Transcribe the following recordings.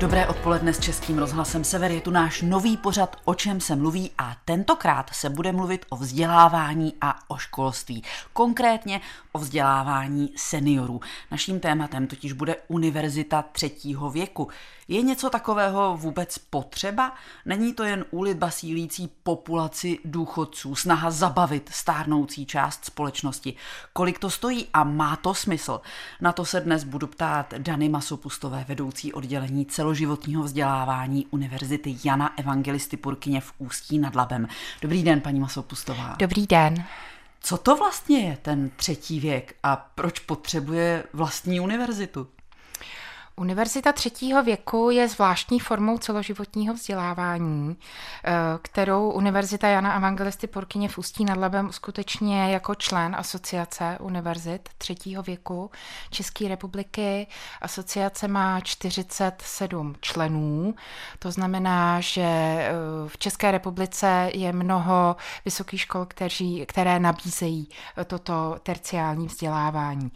Dobré odpoledne s Českým rozhlasem Sever. Je tu náš nový pořad O čem se mluví a tentokrát se bude mluvit o vzdělávání a o školství. Konkrétně o vzdělávání seniorů. Naším tématem totiž bude univerzita třetího věku. Je něco takového vůbec potřeba? Není to jen úlitba sílící populaci důchodců, snaha zabavit stárnoucí část společnosti. Kolik to stojí a má to smysl? Na to se dnes budu ptát Dany Masopustové, vedoucí oddělení celoživotního vzdělávání Univerzity Jana Evangelisty Purkyně v Ústí nad Labem. Dobrý den, paní Masopustová. Dobrý den. Co to vlastně je ten třetí věk a proč potřebuje vlastní univerzitu? Univerzita třetího věku je zvláštní formou celoživotního vzdělávání, eh, kterou Univerzita Jana Evangelisty Porkyně v Ústí nad Labem uskutečně jako člen Asociace univerzit třetího věku České republiky. Asociace má 47 členů, to znamená, že eh, v České republice je mnoho vysokých škol, kteří, které nabízejí eh, toto terciální vzdělávání.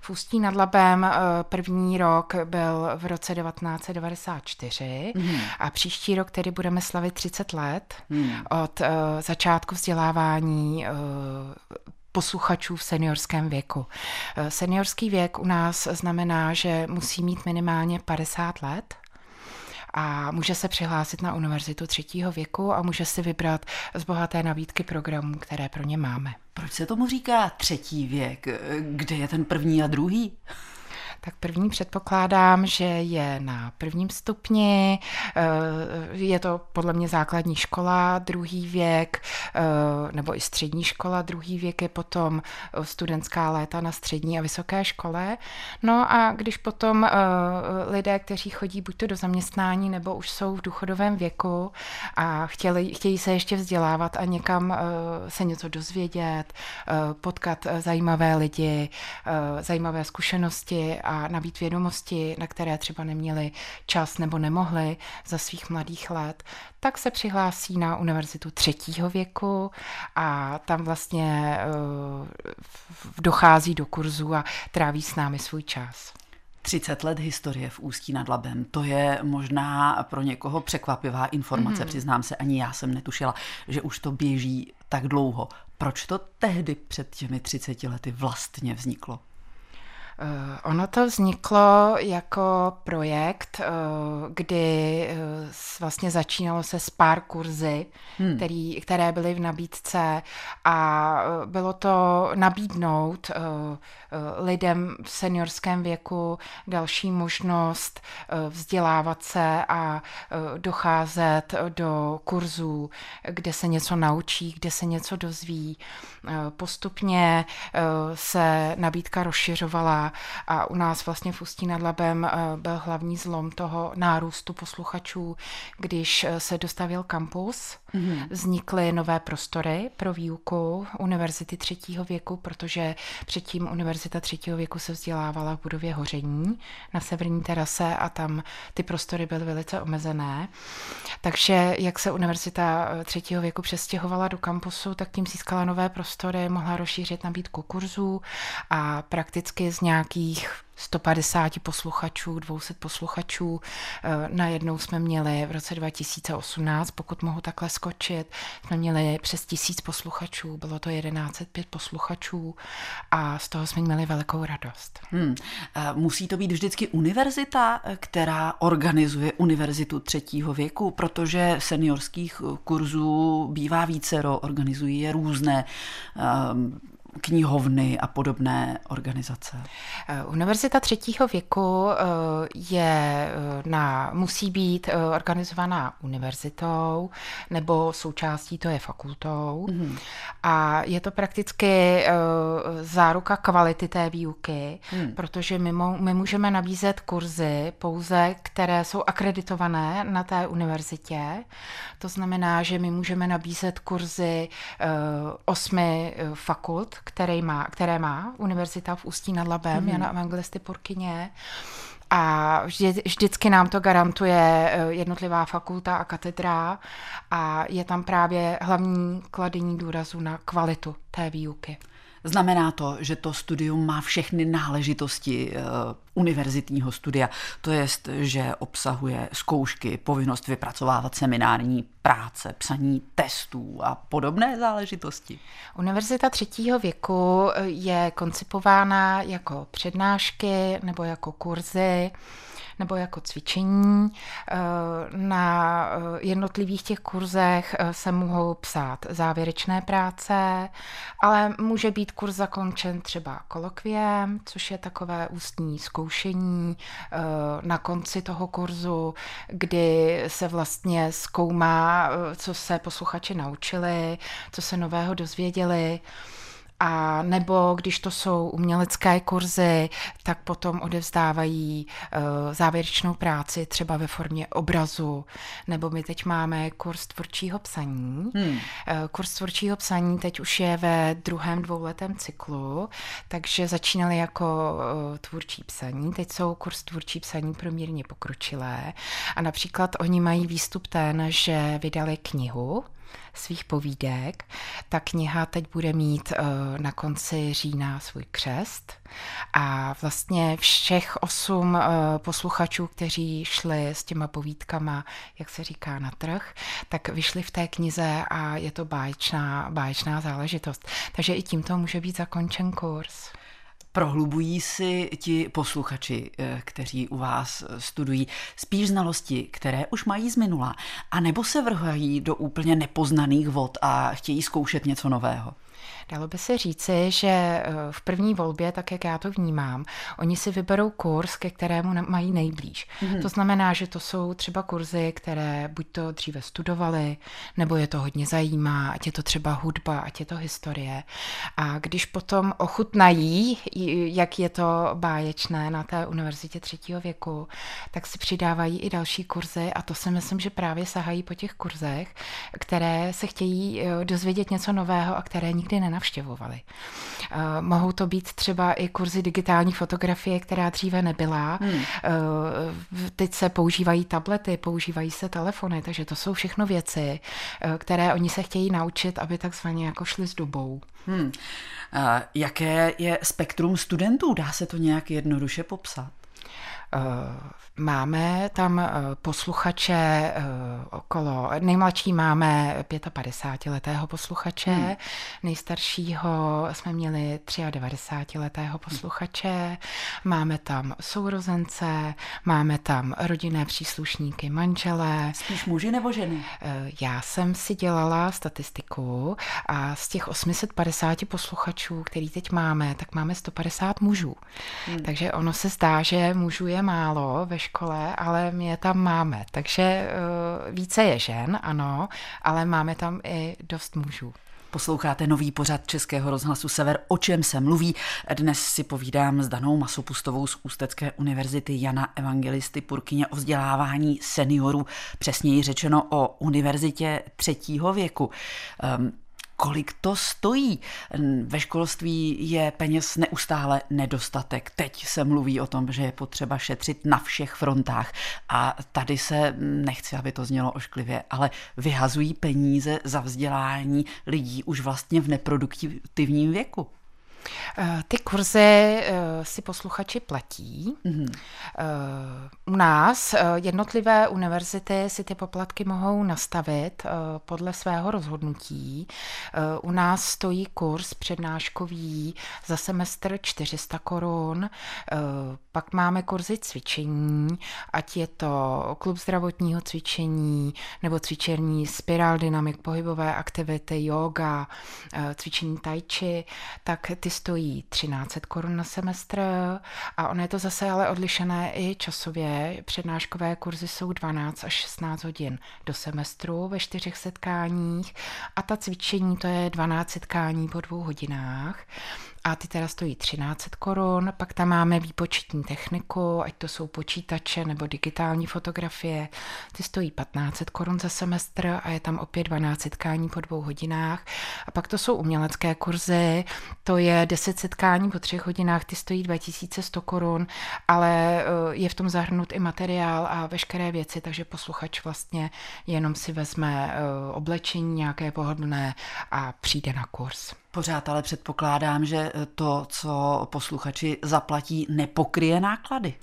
V Ústí nad Labem první rok byl byl v roce 1994 mm. a příští rok tedy budeme slavit 30 let mm. od uh, začátku vzdělávání uh, posluchačů v seniorském věku. Uh, seniorský věk u nás znamená, že musí mít minimálně 50 let a může se přihlásit na univerzitu třetího věku a může si vybrat z bohaté nabídky programů, které pro ně máme. Proč se tomu říká třetí věk? Kde je ten první a druhý? Tak první předpokládám, že je na prvním stupni, eh, je to podle mě základní škola, druhý věk, eh, nebo i střední škola, druhý věk je potom studentská léta na střední a vysoké škole. No a když potom eh, lidé, kteří chodí buď to do zaměstnání, nebo už jsou v důchodovém věku a chtěli, chtějí se ještě vzdělávat a někam se něco dozvědět, potkat zajímavé lidi, zajímavé zkušenosti a nabít vědomosti, na které třeba neměli čas nebo nemohli za svých mladých let, tak se přihlásí na univerzitu třetího věku a tam vlastně uh, dochází do kurzu a tráví s námi svůj čas. 30 let historie v Ústí nad Labem. To je možná pro někoho překvapivá informace. Mm. Přiznám se, ani já jsem netušila, že už to běží tak dlouho. Proč to tehdy před těmi 30 lety vlastně vzniklo? Eh, ono to vzniklo jako projekt, eh, kdy eh, vlastně začínalo se s pár kurzy, hmm. který, které byly v nabídce a bylo to nabídnout lidem v seniorském věku další možnost vzdělávat se a docházet do kurzů, kde se něco naučí, kde se něco dozví. Postupně se nabídka rozšiřovala a u nás vlastně v Ústí nad Labem eh, byl hlavní zlom toho nárůstu posluchačů, když eh, se dostavil kampus, mm-hmm. vznikly nové prostory pro výuku univerzity třetího věku, protože předtím univerzita třetího věku se vzdělávala v budově Hoření na severní terase a tam ty prostory byly velice omezené. Takže jak se univerzita eh, třetího věku přestěhovala do kampusu, tak tím získala nové prostory, mohla rozšířit nabídku kurzů a prakticky z nějak nějakých 150 posluchačů, 200 posluchačů. Eh, najednou jsme měli v roce 2018, pokud mohu takhle skočit, jsme měli přes tisíc posluchačů, bylo to 1105 posluchačů a z toho jsme měli velikou radost. Hmm. Eh, musí to být vždycky univerzita, která organizuje univerzitu třetího věku, protože seniorských kurzů bývá vícero, organizují je různé um, knihovny a podobné organizace? Eh, Univerzita třetího věku eh, je eh, na, musí být organizovaná univerzitou nebo součástí to je fakultou mm. a je to prakticky záruka kvality té výuky, mm. protože my, my můžeme nabízet kurzy pouze, které jsou akreditované na té univerzitě. To znamená, že my můžeme nabízet kurzy osmi fakult, které má, které má Univerzita v Ústí nad Labem, mm. Jana Evangelisty Purkyně. A vždy, vždycky nám to garantuje eh, jednotlivá fakulta a katedra a je tam právě hlavní kladení důrazu na kvalitu té výuky. Znamená to, že to studium má všechny náležitosti uh, univerzitního studia, to jest, že obsahuje zkoušky, povinnost vypracovávat seminární práce, psaní testů a podobné záležitosti. Univerzita třetího věku je koncipována jako přednášky nebo jako kurzy nebo jako cvičení. Eh, na eh, jednotlivých těch kurzech eh, se mohou psát závěrečné práce, ale může být kurz zakončen třeba kolokviem, což je takové ústní zkoušení na konci toho kurzu, kdy se vlastně zkoumá, co se posluchači naučili, co se nového dozvěděli. A nebo když to jsou umělecké kurzy, tak potom odevzdávají uh, závěrečnou práci třeba ve formě obrazu. Nebo my teď máme kurz tvůrčího psaní. Hmm. Uh, kurz tvůrčího psaní teď už je ve druhém dvouletém cyklu, takže začínali jako uh, tvůrčí psaní. Teď jsou kurz tvůrčí psaní promírně pokročilé. A například oni mají výstup ten, že vydali knihu, svých povídek. Ta kniha teď bude mít uh, na konci října svůj křest a vlastně všech osm uh, posluchačů, kteří šli s těma povídkama, jak se říká, na trh, tak vyšli v té knize a je to báječná, báječná záležitost. Takže i tímto může být zakončen kurz. Prohlubují si ti posluchači, eh, kteří u vás studují, spíš znalosti, které už mají z minula, anebo se vrhají do úplně nepoznaných vod a chtějí zkoušet něco nového? Dalo by se říci, že eh, v první volbě, tak jak já to vnímám, oni si vyberou kurz, ke kterému mají nejblíž. Mm-hmm. To znamená, že to jsou třeba kurzy, které buď to dříve studovali, nebo je to hodně zajímá, ať je to třeba hudba, ať je to historie. A když potom ochutnají, jak je to báječné na té univerzitě třetího věku, tak si přidávají i další kurzy a to si myslím, že právě sahají po těch kurzech, které se chtějí eh, dozvědět něco nového a které nikdy nenavštěvují navštěvovali. Uh, mohou to být třeba i kurzy digitální fotografie, která dříve nebyla. Hmm. Uh, teď se používají tablety, používají se telefony, takže to jsou všechno věci, uh, které oni se chtějí naučit, aby takzvaně jako šli s dobou. Hmm. Jaké je spektrum studentů? Dá se to nějak jednoduše popsat? Uh, Máme tam eh, posluchače eh, okolo, nejmladší máme 55-letého posluchače, hmm. nejstaršího jsme měli 93-letého posluchače, máme tam sourozence, máme tam rodinné příslušníky, manžele. Spíš muži nebo ženy? Eh, já jsem si dělala statistiku a z těch 850 posluchačů, který teď máme, tak máme 150 mužů. Hmm. Takže ono se zdá, že mužů je málo ve škole, ale my je tam máme. Takže uh, více je žen, ano, ale máme tam i dost mužů. Posloucháte nový pořad Českého rozhlasu Sever, o čem se mluví. Dnes si povídám s Danou Masopustovou z Ústecké univerzity Jana Evangelisty Purkyně o vzdělávání seniorů, přesněji řečeno o univerzitě třetího věku. Um, kolik to stojí. Ve školství je peněz neustále nedostatek. Teď se mluví o tom, že je potřeba šetřit na všech frontách. A tady se, nechci, aby to znělo ošklivě, ale vyhazují peníze za vzdělání lidí už vlastně v neproduktivním věku. Eh, ty kurzy eh, si posluchači platí. Mm-hmm. U nás jednotlivé univerzity si ty poplatky mohou nastavit podle svého rozhodnutí. U nás stojí kurz přednáškový za semestr 400 korun. Pak máme kurzy cvičení, ať je to klub zdravotního cvičení nebo cvičení spiral dynamik, pohybové aktivity, yoga, cvičení tai chi, tak ty stojí 1300 korun na semestr a ono je to zase ale odlišené i časově. Přednáškové kurzy jsou 12 až 16 hodin do semestru ve čtyřech setkáních a ta cvičení to je 12 setkání po dvou hodinách a ty teda stojí 13 korun, pak tam máme výpočetní techniku, ať to jsou počítače nebo digitální fotografie, ty stojí 15 korun za semestr a je tam opět 12 setkání po dvou hodinách. A pak to jsou umělecké kurzy, to je 10 setkání po třech hodinách, ty stojí 2100 korun, ale eh, je v tom zahrnut i materiál a veškeré věci, takže posluchač vlastně jenom si vezme eh, oblečení nějaké pohodlné a přijde na kurz. Pořád ale předpokládám, že to, co posluchači zaplatí, nepokryje náklady.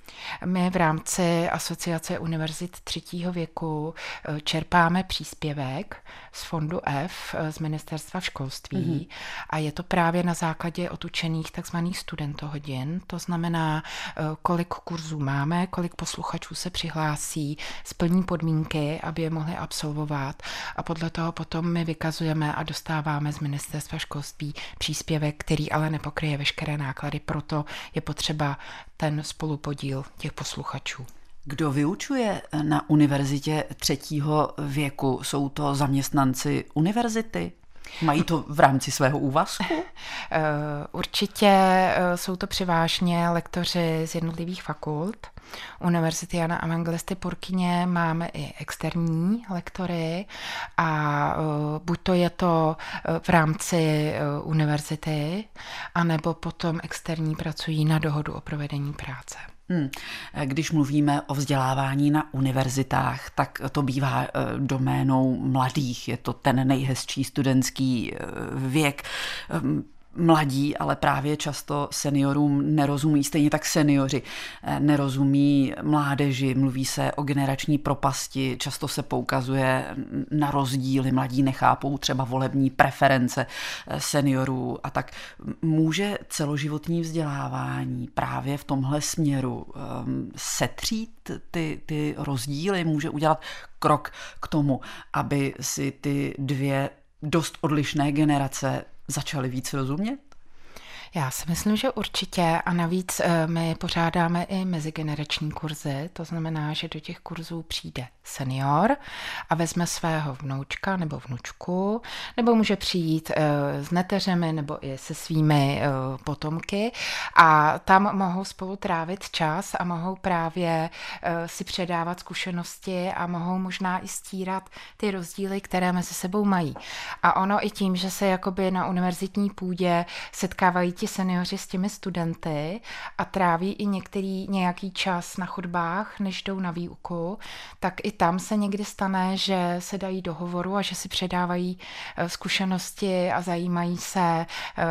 My v rámci Asociace univerzit třetího věku eh, čerpáme příspěvek z fondu F eh, z Ministerstva školství mm-hmm. a je to právě na základě otučených takzvaných studentohodin. To znamená, eh, kolik kurzů máme, kolik posluchačů se přihlásí, splní podmínky, aby je mohli absolvovat a podle toho potom my vykazujeme a dostáváme z Ministerstva školství příspěvek, který ale nepokryje veškeré náklady, proto je potřeba ten spolupodíl těch posluchačů. Kdo vyučuje na univerzitě třetího věku? Jsou to zaměstnanci univerzity? Mají to v rámci svého úvazku? Eh, určitě eh, jsou to převážně lektoři z jednotlivých fakult. Univerzity Jana Evangelisty Purkyně máme i externí lektory a eh, buď to je to v rámci univerzity, anebo potom externí pracují na dohodu o provedení práce. Hmm. Když mluvíme o vzdělávání na univerzitách, tak to bývá eh, doménou mladých. Je to ten nejhezčí studentský eh, věk. Ehm, mladí, ale právě často seniorům nerozumí, stejně tak seniori eh, nerozumí mládeži, mluví se o generační propasti, často se poukazuje na rozdíly, mladí nechápou třeba volební preference eh, seniorů a tak. Může celoživotní vzdělávání právě v tomhle směru um, setřít ty, ty rozdíly, může udělat krok k tomu, aby si ty dvě dost odlišné generace začali víc rozumět? Já si myslím, že určitě a navíc eh, my pořádáme i mezigenerační kurzy, to znamená, že do těch kurzů přijde senior a vezme svého vnoučka nebo vnučku, nebo může přijít eh, s neteřemi nebo i se svými eh, potomky a tam mohou spolu trávit čas a mohou právě si předávat zkušenosti a mohou možná i stírat ty rozdíly, které mezi sebou mají. A ono i tím, že se jakoby na univerzitní půdě setkávají ti ti seniori s těmi studenty a tráví i některý nějaký čas na chodbách, než jdou na výuku, tak i tam se někdy stane, že se dají do hovoru a že si předávají eh, zkušenosti a zajímají se, eh,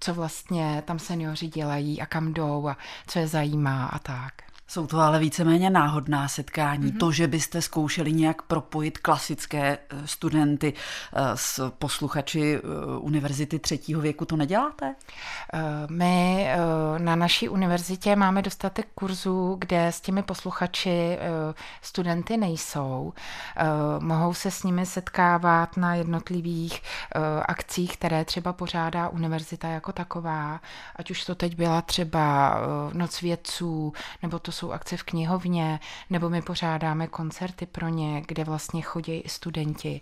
co vlastně tam seniori dělají a kam jdou a co je zajímá a tak. Jsou to ale víceméně náhodná setkání. Mm-hmm. To, že byste zkoušeli nějak propojit klasické eh, studenty eh, s posluchači eh, univerzity třetího věku, to neděláte? My na naší univerzitě máme dostatek kurzů, kde s těmi posluchači studenty nejsou. Mohou se s nimi setkávat na jednotlivých akcích, které třeba pořádá univerzita jako taková, ať už to teď byla třeba Noc vědců, nebo to jsou akce v knihovně, nebo my pořádáme koncerty pro ně, kde vlastně chodí studenti.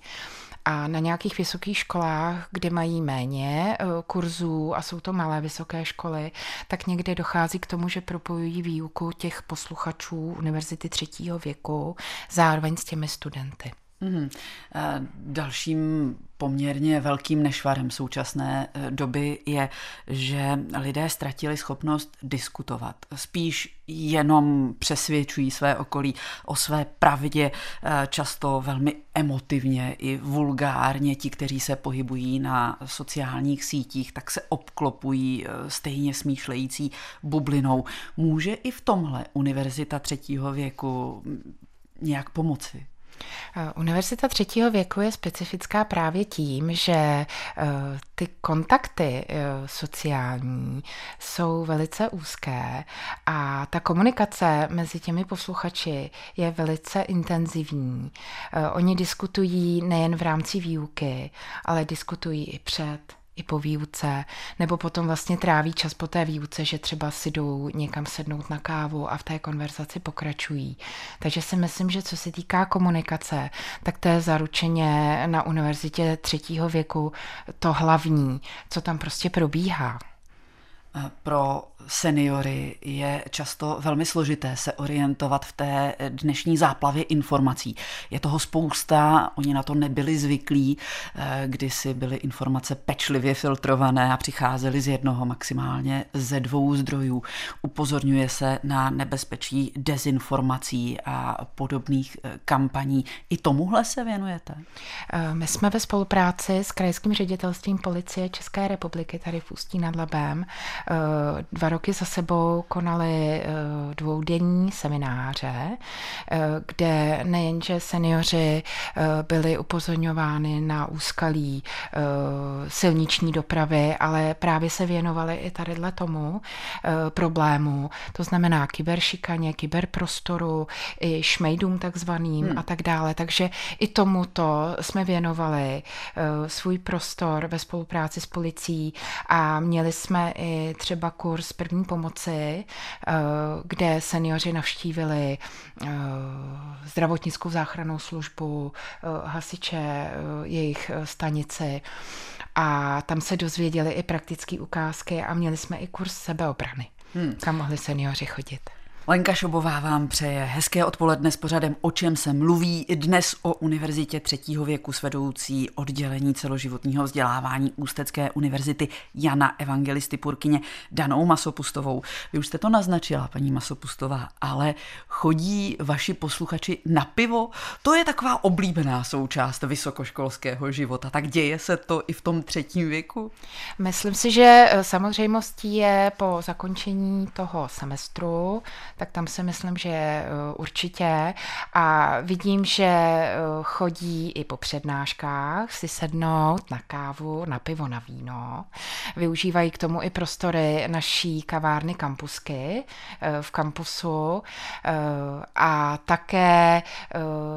A na nějakých vysokých školách, kde mají méně eh, kurzů a jsou to malé vysoké školy, tak někde dochází k tomu, že propojují výuku těch posluchačů univerzity třetího věku zároveň s těmi studenty. Mm-hmm. Dalším poměrně velkým nešvarem současné eh, doby je, že lidé ztratili schopnost diskutovat. Spíš jenom přesvědčují své okolí o své pravdě, eh, často velmi emotivně i vulgárně. Ti, kteří se pohybují na sociálních sítích, tak se obklopují stejně smýšlející bublinou. Může i v tomhle univerzita třetího věku nějak pomoci? Eh, univerzita třetího věku je specifická právě tím, že eh, ty kontakty eh, sociální jsou velice úzké a ta komunikace mezi těmi posluchači je velice intenzivní. Oni diskutují nejen v rámci výuky, ale diskutují i před, i po výuce, nebo potom vlastně tráví čas po té výuce, že třeba si jdou někam sednout na kávu a v té konverzaci pokračují. Takže si myslím, že co se týká komunikace, tak to je zaručeně na univerzitě třetího věku to hlavní, co tam prostě probíhá. Pro seniory je často velmi složité se orientovat v té dnešní záplavě informací. Je toho spousta, oni na to nebyli zvyklí, eh, kdysi byly informace pečlivě filtrované a přicházely z jednoho, maximálně ze dvou zdrojů. Upozorňuje se na nebezpečí dezinformací a podobných eh, kampaní. I tomuhle se věnujete? Eh, my jsme ve spolupráci s Krajským ředitelstvím policie České republiky tady v Ústí nad Labem dva roky za sebou konali dvoudenní semináře, kde nejenže seniori byli upozorňováni na úskalí silniční dopravy, ale právě se věnovali i tadyhle tomu problému, to znamená kyberšikaně, kyberprostoru, i šmejdům takzvaným hmm. a tak dále. Takže i tomuto jsme věnovali svůj prostor ve spolupráci s policií a měli jsme i třeba kurz první pomoci, eh, kde seniori navštívili eh, zdravotnickou záchrannou službu, eh, hasiče, jejich stanici a tam se dozvěděli i praktické ukázky a měli jsme i kurz sebeobrany, hmm. kam mohli seniori chodit. Lenka Šobová vám přeje hezké odpoledne s pořadem O čem se mluví. Dnes o Univerzitě třetího věku s vedoucí oddělení celoživotního vzdělávání Ústecké univerzity Jana Evangelisty Purkyně Danou Masopustovou. Vy už jste to naznačila, paní Masopustová, ale chodí vaši posluchači na pivo? To je taková oblíbená součást vysokoškolského života. Tak děje se to i v tom třetím věku? Myslím si, že eh, samozřejmostí je po zakončení toho semestru tak tam si myslím, že eh, určitě. A vidím, že eh, chodí i po přednáškách si sednout na kávu, na pivo, na víno. Využívají k tomu i prostory naší kavárny kampusky eh, v kampusu a také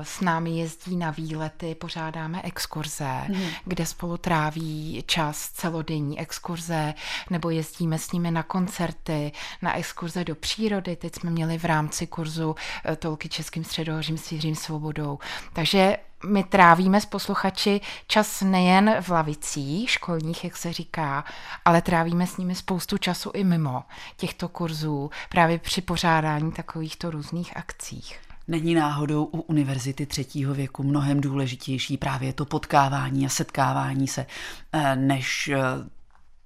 s námi jezdí na výlety, pořádáme exkurze, mm. kde spolu tráví čas celodenní exkurze, nebo jezdíme s nimi na koncerty, na exkurze do přírody. Teď jsme měli v rámci kurzu eh, Tolky českým středohořím s Jiřím Svobodou. Takže my trávíme s posluchači čas nejen v lavicích školních, jak se říká, ale trávíme s nimi spoustu času i mimo těchto kurzů, právě při pořádání takovýchto různých akcích. Není náhodou u univerzity třetího věku mnohem důležitější právě to potkávání a setkávání se, eh, než eh,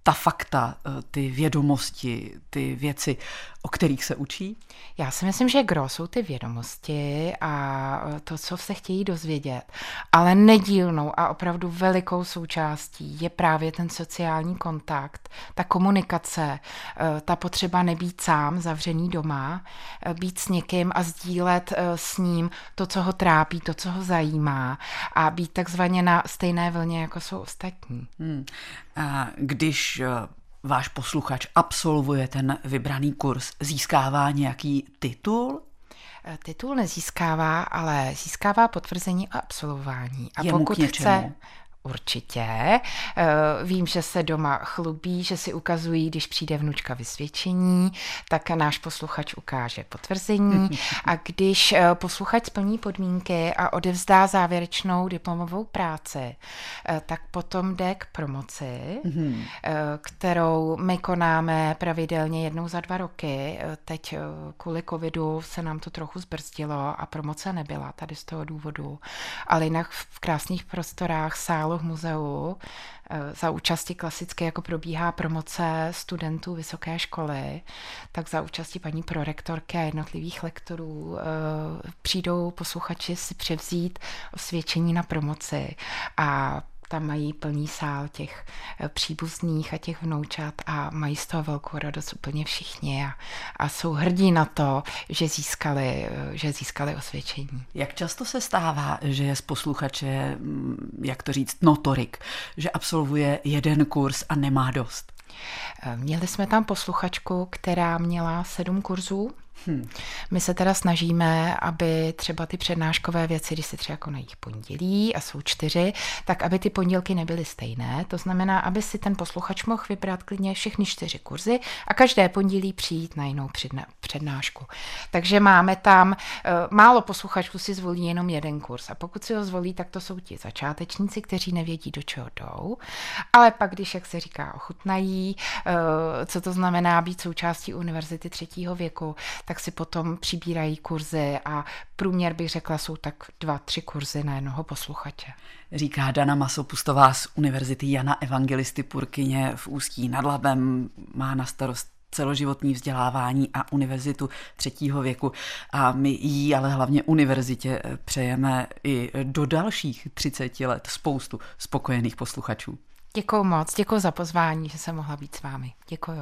ta fakta, ty vědomosti, ty věci, o kterých se učí? Já si myslím, že gro jsou ty vědomosti a to, co se chtějí dozvědět. Ale nedílnou a opravdu velikou součástí je právě ten sociální kontakt, ta komunikace, eh, ta potřeba nebýt sám, zavřený doma, eh, být s někým a sdílet eh, s ním to, co ho trápí, to, co ho zajímá a být takzvaně na stejné vlně, jako jsou ostatní. Hmm. A když váš posluchač absolvuje ten vybraný kurz, získává nějaký titul? Eh, titul nezískává, ale získává potvrzení o absolvování. A Je pokud chce, Určitě. Eh, vím, že se doma chlubí, že si ukazují, když přijde vnučka vysvědčení, tak náš posluchač ukáže potvrzení. A když eh, posluchač splní podmínky a odevzdá závěrečnou diplomovou práci, eh, tak potom jde k promoci, mhm. kterou my konáme pravidelně jednou za dva roky. Teď kvůli covidu se nám to trochu zbrzdilo a promoce nebyla tady z toho důvodu. Ale jinak v krásných prostorách sálu v muzeu eh, za účasti klasicky, jako probíhá promoce studentů vysoké školy, tak za účasti paní prorektorky a jednotlivých lektorů eh, přijdou posluchači si převzít osvědčení na promoci. A tam mají plný sál těch eh, příbuzných a těch vnoučat a mají z toho velkou radost úplně všichni a, a jsou hrdí na to, že získali, eh, že získali osvědčení. Jak často se stává, že je z posluchače, mm, jak to říct, notorik, že absolvuje jeden kurz a nemá dost? Eh, měli jsme tam posluchačku, která měla sedm kurzů Hmm. My se teda snažíme, aby třeba ty přednáškové věci, když se třeba konají pondělí a jsou čtyři, tak aby ty pondělky nebyly stejné. To znamená, aby si ten posluchač mohl vybrat klidně všechny čtyři kurzy a každé pondělí přijít na jinou přednášku. Takže máme tam, eh, málo posluchačů si zvolí jenom jeden kurz a pokud si ho zvolí, tak to jsou ti začátečníci, kteří nevědí, do čeho jdou. Ale pak, když, jak se říká, ochutnají, eh, co to znamená být součástí univerzity třetího věku, tak si potom přibírají kurzy a průměr bych řekla jsou tak dva, tři kurzy na jednoho posluchače. Říká Dana Masopustová z Univerzity Jana Evangelisty Purkyně v Ústí nad Labem, má na starost celoživotní vzdělávání a univerzitu třetího věku. A my jí, ale hlavně univerzitě, přejeme i do dalších 30 let spoustu spokojených posluchačů. Děkuji moc, děkuji za pozvání, že jsem mohla být s vámi. Děkuji.